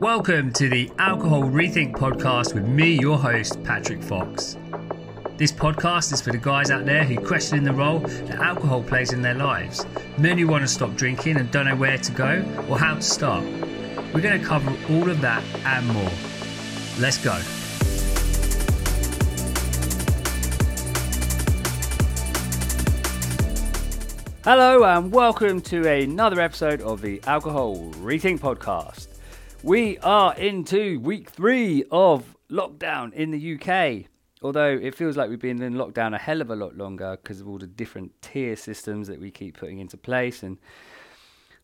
Welcome to the Alcohol Rethink podcast with me, your host, Patrick Fox. This podcast is for the guys out there who question the role that alcohol plays in their lives, men who want to stop drinking and don't know where to go or how to start. We're going to cover all of that and more. Let's go. Hello, and welcome to another episode of the Alcohol Rethink podcast. We are into week three of lockdown in the UK. Although it feels like we've been in lockdown a hell of a lot longer because of all the different tier systems that we keep putting into place. And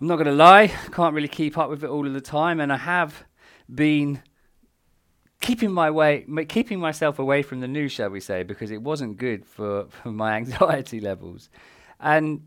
I'm not going to lie, I can't really keep up with it all of the time. And I have been keeping my way, keeping myself away from the news, shall we say, because it wasn't good for, for my anxiety levels. And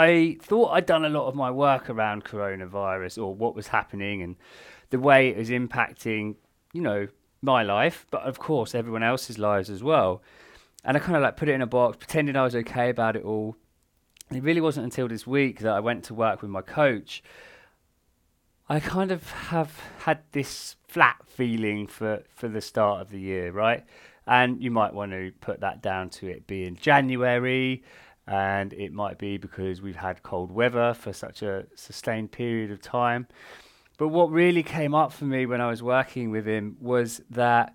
I thought I'd done a lot of my work around coronavirus or what was happening and the way it was impacting, you know, my life, but of course everyone else's lives as well. And I kind of like put it in a box, pretending I was okay about it all. It really wasn't until this week that I went to work with my coach. I kind of have had this flat feeling for, for the start of the year, right? And you might want to put that down to it being January and it might be because we've had cold weather for such a sustained period of time. But what really came up for me when I was working with him was that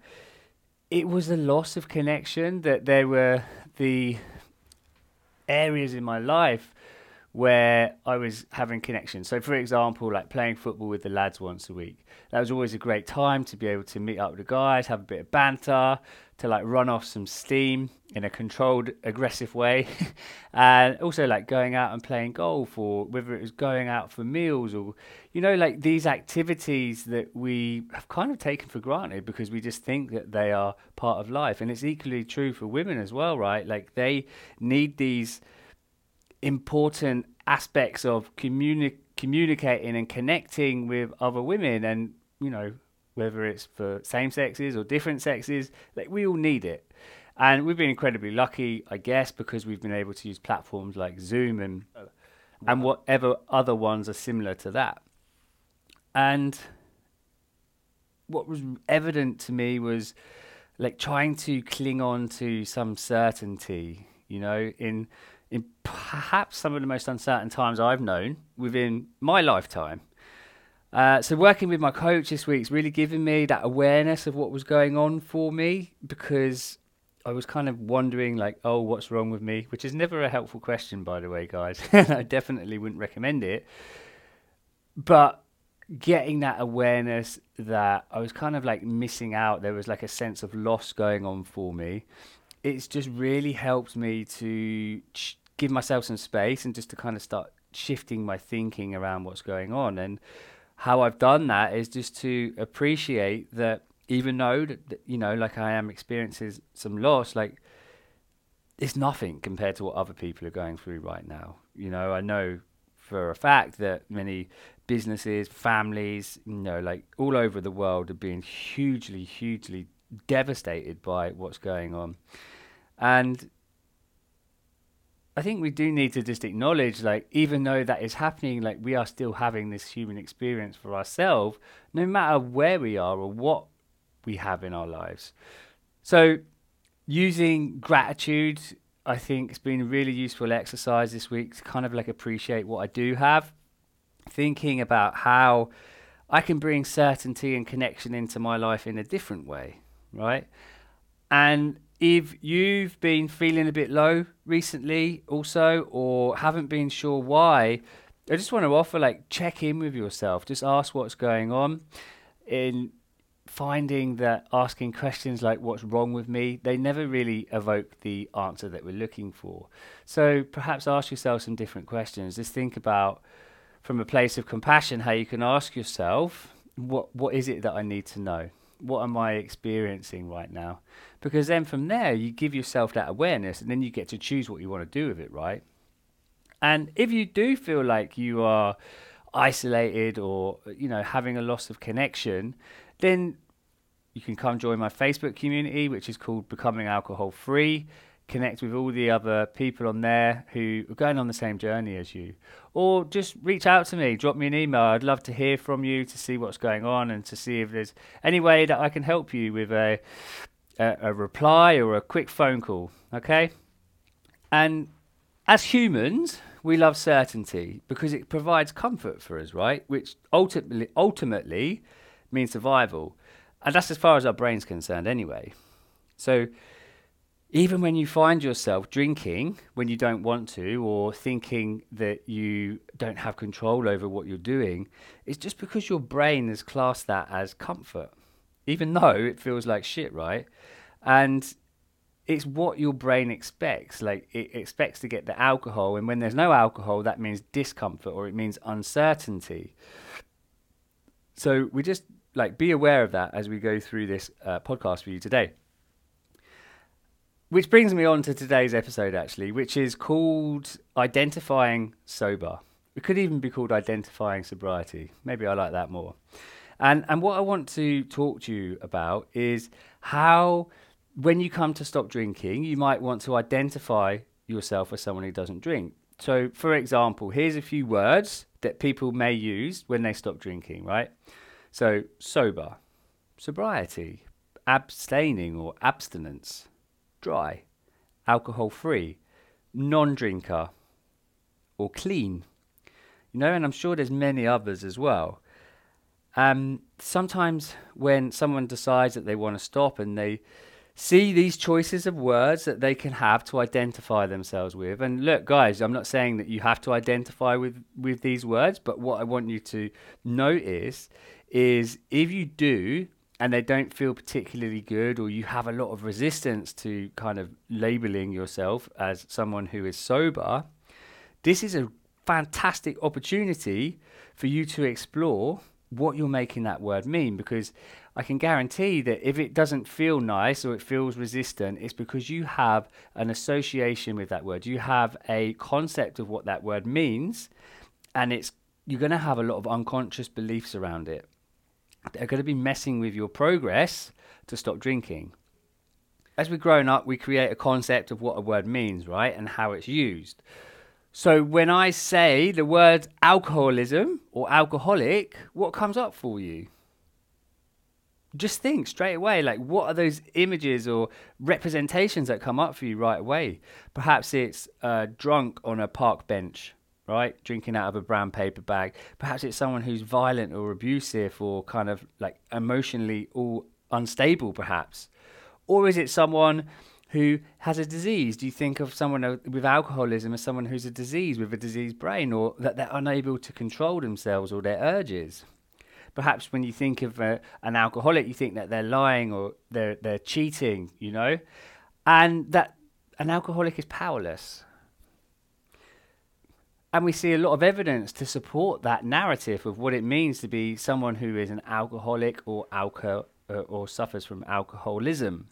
it was a loss of connection, that there were the areas in my life where I was having connection. So, for example, like playing football with the lads once a week. That was always a great time to be able to meet up with the guys, have a bit of banter, to like run off some steam in a controlled, aggressive way. and also like going out and playing golf or whether it was going out for meals or, you know, like these activities that we have kind of taken for granted because we just think that they are part of life. And it's equally true for women as well, right? Like they need these important aspects of communi- communicating and connecting with other women and you know whether it's for same sexes or different sexes like we all need it. And we've been incredibly lucky i guess because we've been able to use platforms like zoom and and whatever other ones are similar to that. And what was evident to me was like trying to cling on to some certainty you know in in perhaps some of the most uncertain times I've known within my lifetime. Uh, so working with my coach this week is really giving me that awareness of what was going on for me because I was kind of wondering like, oh, what's wrong with me? Which is never a helpful question, by the way, guys. I definitely wouldn't recommend it. But getting that awareness that I was kind of like missing out, there was like a sense of loss going on for me it's just really helped me to ch- give myself some space and just to kind of start shifting my thinking around what's going on. And how I've done that is just to appreciate that even though that, you know, like I am experiencing some loss, like it's nothing compared to what other people are going through right now. You know, I know for a fact that many businesses, families, you know, like all over the world are being hugely, hugely devastated by what's going on. And I think we do need to just acknowledge, like, even though that is happening, like, we are still having this human experience for ourselves, no matter where we are or what we have in our lives. So, using gratitude, I think, has been a really useful exercise this week to kind of like appreciate what I do have. Thinking about how I can bring certainty and connection into my life in a different way, right? And if you've been feeling a bit low recently also or haven't been sure why i just want to offer like check in with yourself. Just ask what's going on in finding that asking questions like what's wrong with me? They never really evoke the answer that we're looking for. So perhaps ask yourself some different questions. Just think about from a place of compassion how you can ask yourself what what is it that i need to know? What am I experiencing right now? Because then from there, you give yourself that awareness and then you get to choose what you want to do with it, right? And if you do feel like you are isolated or, you know, having a loss of connection, then you can come join my Facebook community, which is called Becoming Alcohol Free. connect with all the other people on there who are going on the same journey as you. Or just reach out to me, drop me an email. I'd love to hear from you to see what's going on and to see if there's any way that I can help you with a a, a reply or a quick phone call. Okay? And as humans, we love certainty because it provides comfort for us, right? Which ultimately ultimately means survival. And that's as far as our brain's concerned anyway. So even when you find yourself drinking when you don't want to or thinking that you don't have control over what you're doing, it's just because your brain has classed that as comfort, even though it feels like shit, right? And it's what your brain expects. Like it expects to get the alcohol, and when there's no alcohol, that means discomfort or it means uncertainty. So we just like be aware of that as we go through this uh, podcast for you today. Which brings me on to today's episode, actually, which is called Identifying Sober. It could even be called Identifying Sobriety. Maybe I like that more. And, and what I want to talk to you about is how, when you come to stop drinking, you might want to identify yourself as someone who doesn't drink. So, for example, here's a few words that people may use when they stop drinking, right? So, sober, sobriety, abstaining or abstinence, dry, alcohol free, non drinker, or clean. You know, and I'm sure there's many others as well. Um, sometimes when someone decides that they want to stop and they see these choices of words that they can have to identify themselves with. And look, guys, I'm not saying that you have to identify with with these words, but what I want you to notice is if you do, and they don't feel particularly good, or you have a lot of resistance to kind of labeling yourself as someone who is sober, this is a fantastic opportunity for you to explore what you're making that word mean because I can guarantee that if it doesn't feel nice or it feels resistant, it's because you have an association with that word. You have a concept of what that word means, and it's you're going to have a lot of unconscious beliefs around it They're going to be messing with your progress to stop drinking. As we're growing up, we create a concept of what a word means, right, and how it's used. So when I say the word alcoholism or alcoholic, what comes up for you? Just think straight away, like what are those images or representations that come up for you right away? Perhaps it's uh, drunk on a park bench, right? Drinking out of a brown paper bag. Perhaps it's someone who's violent or abusive or kind of like emotionally all unstable, perhaps. Or is it someone who has a disease? Do you think of someone with alcoholism as someone who's a disease with a diseased brain or that they're unable to control themselves or their urges? Perhaps when you think of uh, an alcoholic, you think that they're lying or they're, they're cheating, you know? And that an alcoholic is powerless and we see a lot of evidence to support that narrative of what it means to be someone who is an alcoholic or alcohol uh, or suffers from alcoholism.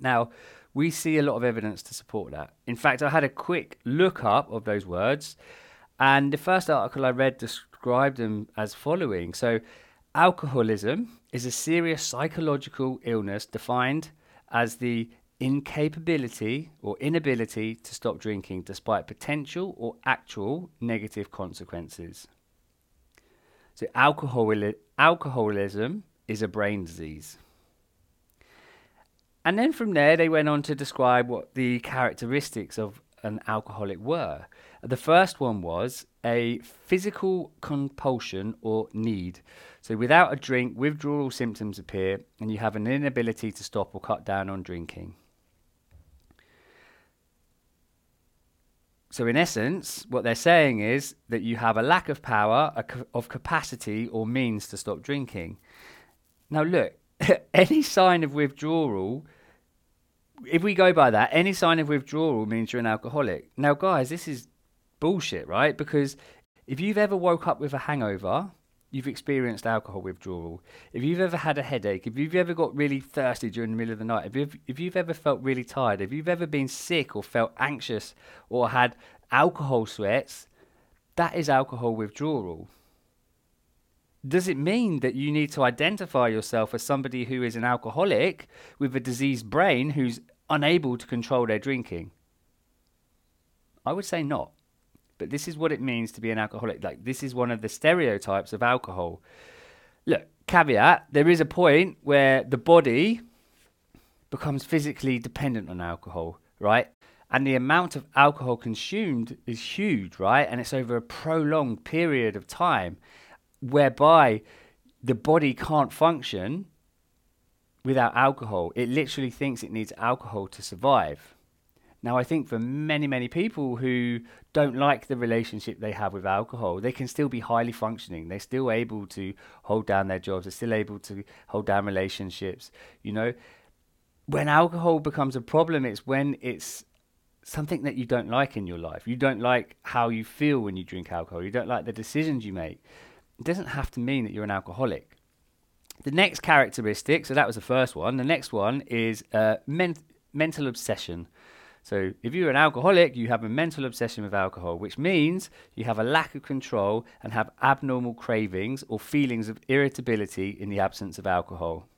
Now, we see a lot of evidence to support that. In fact, I had a quick look up of those words, and the first article I read described them as following. So, alcoholism is a serious psychological illness defined as the incapability or inability to stop drinking despite potential or actual negative consequences. So, alcohol- alcoholism is a brain disease. And then from there, they went on to describe what the characteristics of an alcoholic were. The first one was a physical compulsion or need. So, without a drink, withdrawal symptoms appear, and you have an inability to stop or cut down on drinking. So, in essence, what they're saying is that you have a lack of power, of capacity, or means to stop drinking. Now, look, any sign of withdrawal, if we go by that, any sign of withdrawal means you're an alcoholic. Now, guys, this is bullshit, right? Because if you've ever woke up with a hangover, you've experienced alcohol withdrawal, if you've ever had a headache, if you've ever got really thirsty during the middle of the night, if you've, if you've ever felt really tired, if you've ever been sick or felt anxious or had alcohol sweats, that is alcohol withdrawal. Does it mean that you need to identify yourself as somebody who is an alcoholic with a diseased brain who's unable to control their drinking? I would say not. But this is what it means to be an alcoholic. Like, this is one of the stereotypes of alcohol. Look, caveat there is a point where the body becomes physically dependent on alcohol, right? And the amount of alcohol consumed is huge, right? And it's over a prolonged period of time whereby the body can't function without alcohol. It literally thinks it needs alcohol to survive. Now, I think for many, many people who don't like the relationship they have with alcohol, they can still be highly functioning. They're still able to hold down their jobs. They're still able to hold down relationships. You know, when alcohol becomes a problem, it's when it's something that you don't like in your life. You don't like how you feel when you drink alcohol. You don't like the decisions you make. It doesn't have to mean that you're an alcoholic. The next characteristic, so that was the first one. The next one is uh, men- mental obsession. So, if you're an alcoholic, you have a mental obsession with alcohol, which means you have a lack of control and have abnormal cravings or feelings of irritability in the absence of alcohol.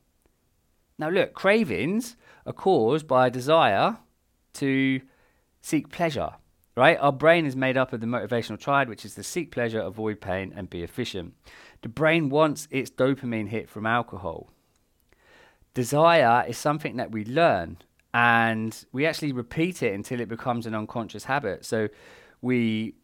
Now, look, cravings are caused by a desire to seek pleasure, right? Our brain is made up of the motivational triad, which is to seek pleasure, avoid pain, and be efficient. The brain wants its dopamine hit from alcohol. Desire is something that we learn and we actually repeat it until it becomes an unconscious habit. So we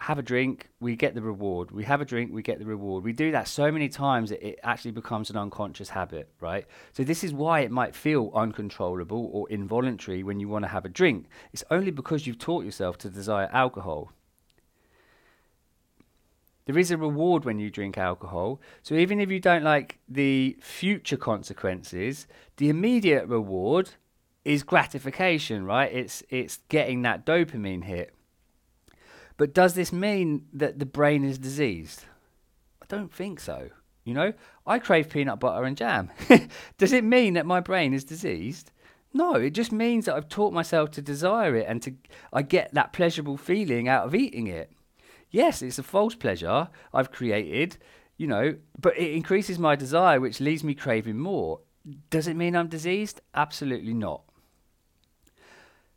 have a drink, we get the reward. We have a drink, we get the reward. We do that so many times that it actually becomes an unconscious habit, right? So this is why it might feel uncontrollable or involuntary when you want to have a drink. It's only because you've taught yourself to desire alcohol. There is a reward when you drink alcohol. So even if you don't like the future consequences, the immediate reward is gratification, right? It's it's getting that dopamine hit. But does this mean that the brain is diseased? I don't think so. You know, I crave peanut butter and jam. does it mean that my brain is diseased? No, it just means that I've taught myself to desire it and to I get that pleasurable feeling out of eating it. Yes, it's a false pleasure I've created, you know, but it increases my desire which leaves me craving more. Does it mean I'm diseased? Absolutely not.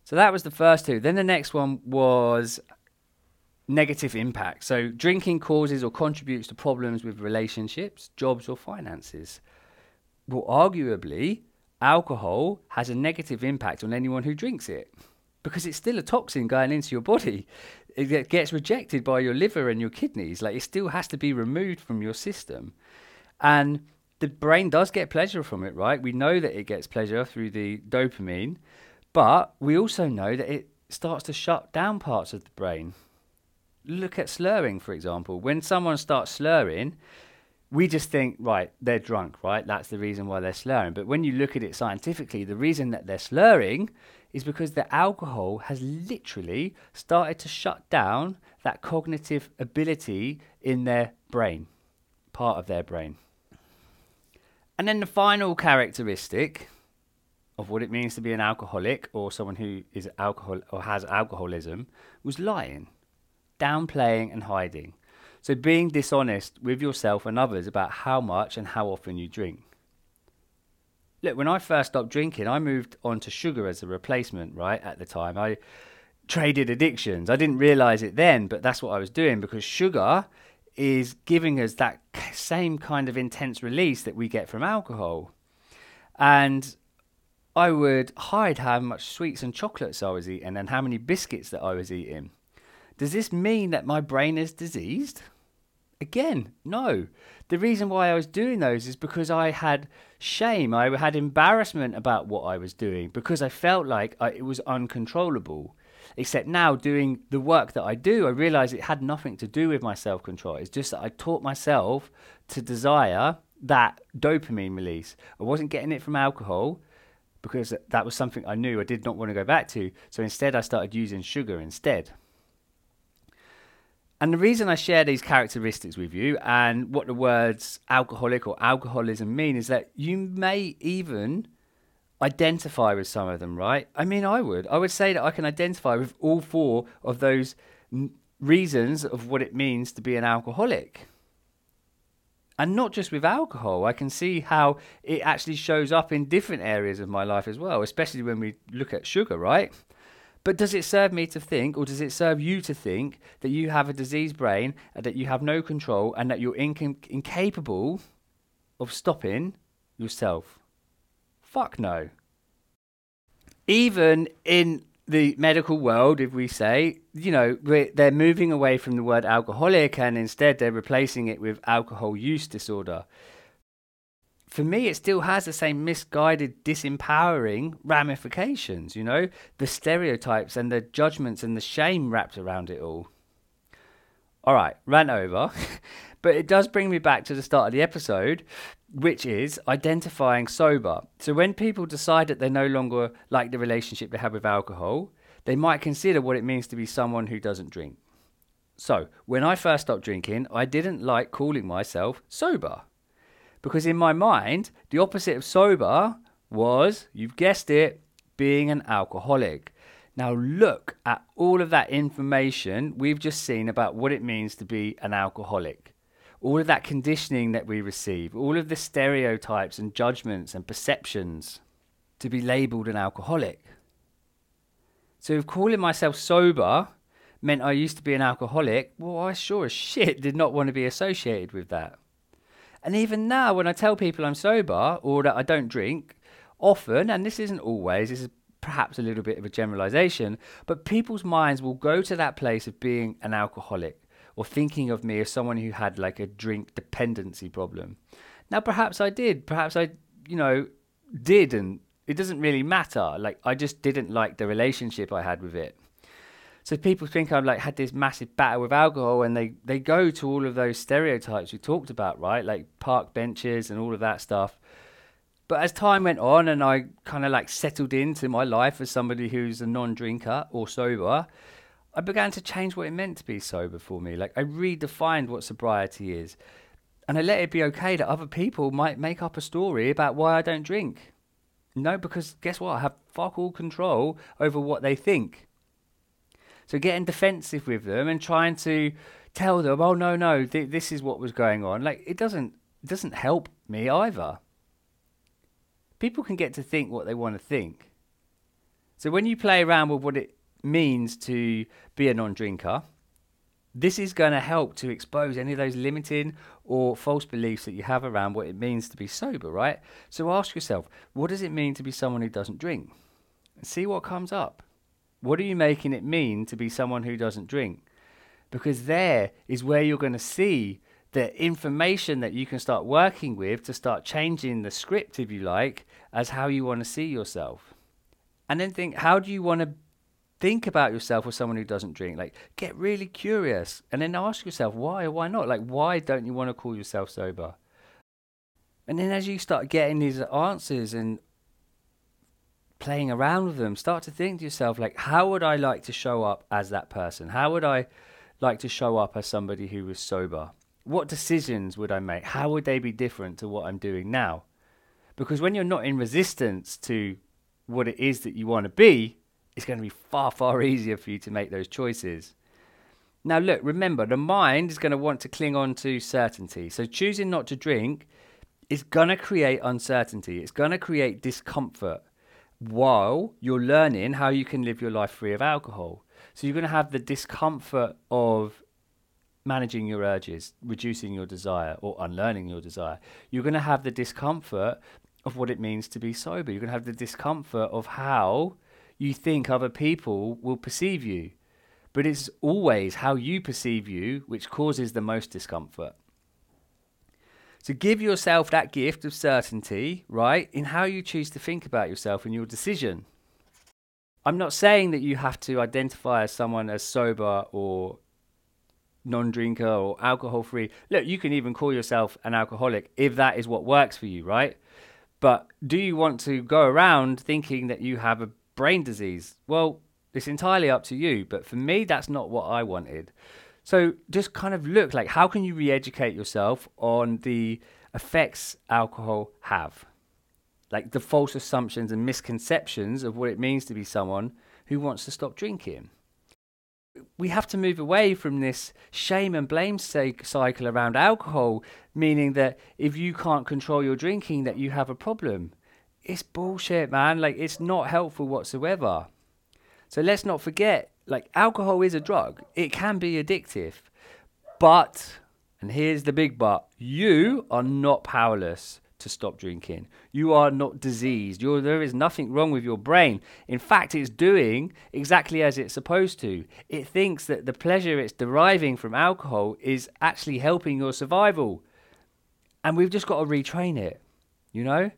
So that was the first two. Then the next one was negative impact. So drinking causes or contributes to problems with relationships, jobs, or finances. Well, arguably, alcohol has a negative impact on anyone who drinks it because it's still a toxin going into your body. It gets rejected by your liver and your kidneys. Like it still has to be removed from your system. And the brain does get pleasure from it, right? We know that it gets pleasure through the dopamine. But we also know that it starts to shut down parts of the brain. Look at slurring, for example. When someone starts slurring, we just think, right, they're drunk, right? That's the reason why they're slurring. But when you look at it scientifically, the reason that they're slurring is because the alcohol has literally started to shut down that cognitive ability in their brain, part of their brain. And then the final characteristic of what it means to be an alcoholic or someone who is alcohol or has alcoholism was lying, downplaying and hiding. So being dishonest with yourself and others about how much and how often you drink. Look, when I first stopped drinking, I moved on to sugar as a replacement, right? At the time, I traded addictions. I didn't realize it then, but that's what I was doing because sugar is giving us that same kind of intense release that we get from alcohol. And I would hide how much sweets and chocolates I was eating and how many biscuits that I was eating. Does this mean that my brain is diseased? Again, no. The reason why I was doing those is because I had shame. I had embarrassment about what I was doing because I felt like I, it was uncontrollable. Except now, doing the work that I do, I realize it had nothing to do with my self control. It's just that I taught myself to desire that dopamine release. I wasn't getting it from alcohol because that was something I knew I did not want to go back to. So instead, I started using sugar instead. And the reason I share these characteristics with you and what the words alcoholic or alcoholism mean is that you may even identify with some of them, right? I mean, I would. I would say that I can identify with all four of those reasons of what it means to be an alcoholic. And not just with alcohol, I can see how it actually shows up in different areas of my life as well, especially when we look at sugar, right? But does it serve me to think, or does it serve you to think that you have a diseased brain, that you have no control, and that you're inc- incapable of stopping yourself? Fuck no. Even in the medical world, if we say, you know, they're moving away from the word alcoholic and instead they're replacing it with alcohol use disorder. For me, it still has the same misguided, disempowering ramifications, you know, the stereotypes and the judgments and the shame wrapped around it all. All right, rant over. but it does bring me back to the start of the episode which is identifying sober. So when people decide that they no longer like the relationship they have with alcohol, they might consider what it means to be someone who doesn't drink. So when I first stopped drinking, I didn't like calling myself sober. Because in my mind, the opposite of sober was, you've guessed it, being an alcoholic. Now, look at all of that information we've just seen about what it means to be an alcoholic all of that conditioning that we receive, all of the stereotypes and judgments and perceptions to be labeled an alcoholic. So if calling myself sober meant I used to be an alcoholic, well, I sure as shit did not want to be associated with that. And even now, when I tell people I'm sober or that I don't drink, often, and this isn't always, this is perhaps a little bit of a generalization, but people's minds will go to that place of being an alcoholic or thinking of me as someone who had like a drink dependency problem. Now, perhaps I did. Perhaps I, you know, did, and it doesn't really matter. Like, I just didn't like the relationship I had with it. So people think I've like had this massive battle with alcohol, and they they go to all of those stereotypes we talked about, right? Like park benches and all of that stuff. But as time went on, and I kind of like settled into my life as somebody who's a non-drinker or sober, I began to change what it meant to be sober for me. Like I redefined what sobriety is. And I let it be okay that other people might make up a story about why I don't drink. No, because guess what? I have fuck all control over what they think. So getting defensive with them and trying to tell them, oh no, no, th- this is what was going on. Like it doesn't it doesn't help me either. People can get to think what they want to think. So when you play around with what it means to be a non drinker, this is going to help to expose any of those limiting or false beliefs that you have around what it means to be sober, right? So ask yourself, what does it mean to be someone who doesn't drink? And see what comes up. What are you making it mean to be someone who doesn't drink? Because there is where you're going to see the information that you can start working with to start changing the script, if you like, as how you want to see yourself. And then think, how do you want to think about yourself as someone who doesn't drink. Like, get really curious and then ask yourself why or why not. Like, why don't you want to call yourself sober? And then as you start getting these answers and playing around with them, start to think to yourself, like, how would I like to show up as that person? How would I like to show up as somebody who was sober? What decisions would I make? How would they be different to what I'm doing now? Because when you're not in resistance to what it is that you want to be, it's going to be far, far easier for you to make those choices. Now, look, remember, the mind is going to want to cling on to certainty. So, choosing not to drink is going to create uncertainty, it's going to create discomfort while you're learning how you can live your life free of alcohol. So, you're going to have the discomfort of managing your urges, reducing your desire, or unlearning your desire. You're going to have the discomfort of what it means to be sober. You're going to have the discomfort of how you think other people will perceive you. But it's always how you perceive you which causes the most discomfort. So give yourself that gift of certainty, right, in how you choose to think about yourself and your decision. I'm not saying that you have to identify as someone as sober or non drinker or alcohol free. Look, you can even call yourself an alcoholic if that is what works for you, right? But do you want to go around thinking that you have a brain disease. Well, it's entirely up to you, but for me, that's not what I wanted. So just kind of look like how can you re-educate yourself on the effects alcohol have, like the false assumptions and misconceptions of what it means to be someone who wants to stop drinking. we have to move away from this shame and blame cycle around alcohol, meaning that if you can't control your drinking, that you have a problem. It's bullshit, man. Like, it's not helpful whatsoever. So let's not forget, like, alcohol is a drug. It can be addictive. But, and here's the big but, you are not powerless to stop drinking. You are not diseased. You're, there is nothing wrong with your brain. In fact, it's doing exactly as it's supposed to. It thinks that the pleasure it's deriving from alcohol is actually helping your survival. And we've just got to retrain it, you know?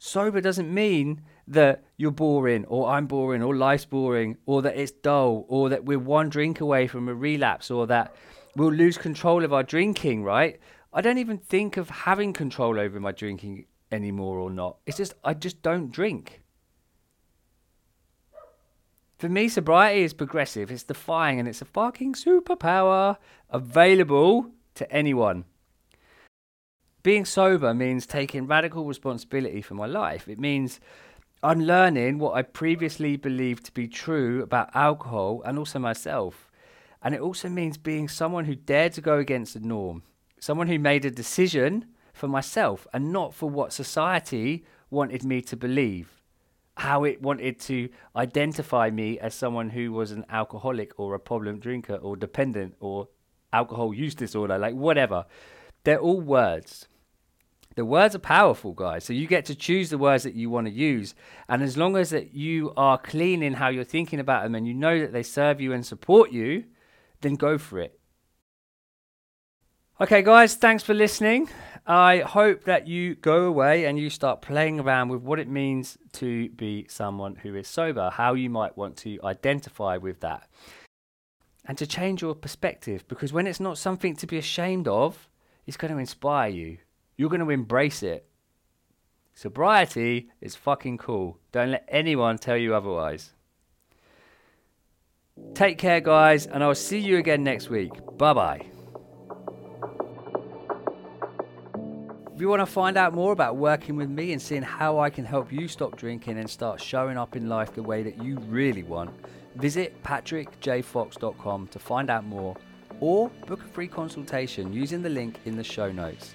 Sober doesn't mean that you're boring or I'm boring or life's boring or that it's dull or that we're one drink away from a relapse or that we'll lose control of our drinking, right? I don't even think of having control over my drinking anymore or not. It's just, I just don't drink. For me, sobriety is progressive, it's defying, and it's a fucking superpower available to anyone. Being sober means taking radical responsibility for my life. It means unlearning what I previously believed to be true about alcohol and also myself. And it also means being someone who dared to go against the norm, someone who made a decision for myself and not for what society wanted me to believe, how it wanted to identify me as someone who was an alcoholic or a problem drinker or dependent or alcohol use disorder, like whatever. They're all words. The words are powerful, guys. So you get to choose the words that you want to use. And as long as that you are clean in how you're thinking about them and you know that they serve you and support you, then go for it. Okay, guys, thanks for listening. I hope that you go away and you start playing around with what it means to be someone who is sober, how you might want to identify with that, and to change your perspective because when it's not something to be ashamed of, it's going to inspire you. You're going to embrace it. Sobriety is fucking cool. Don't let anyone tell you otherwise. Take care, guys, and I'll see you again next week. Bye bye. If you want to find out more about working with me and seeing how I can help you stop drinking and start showing up in life the way that you really want, visit patrickjfox.com to find out more or book a free consultation using the link in the show notes.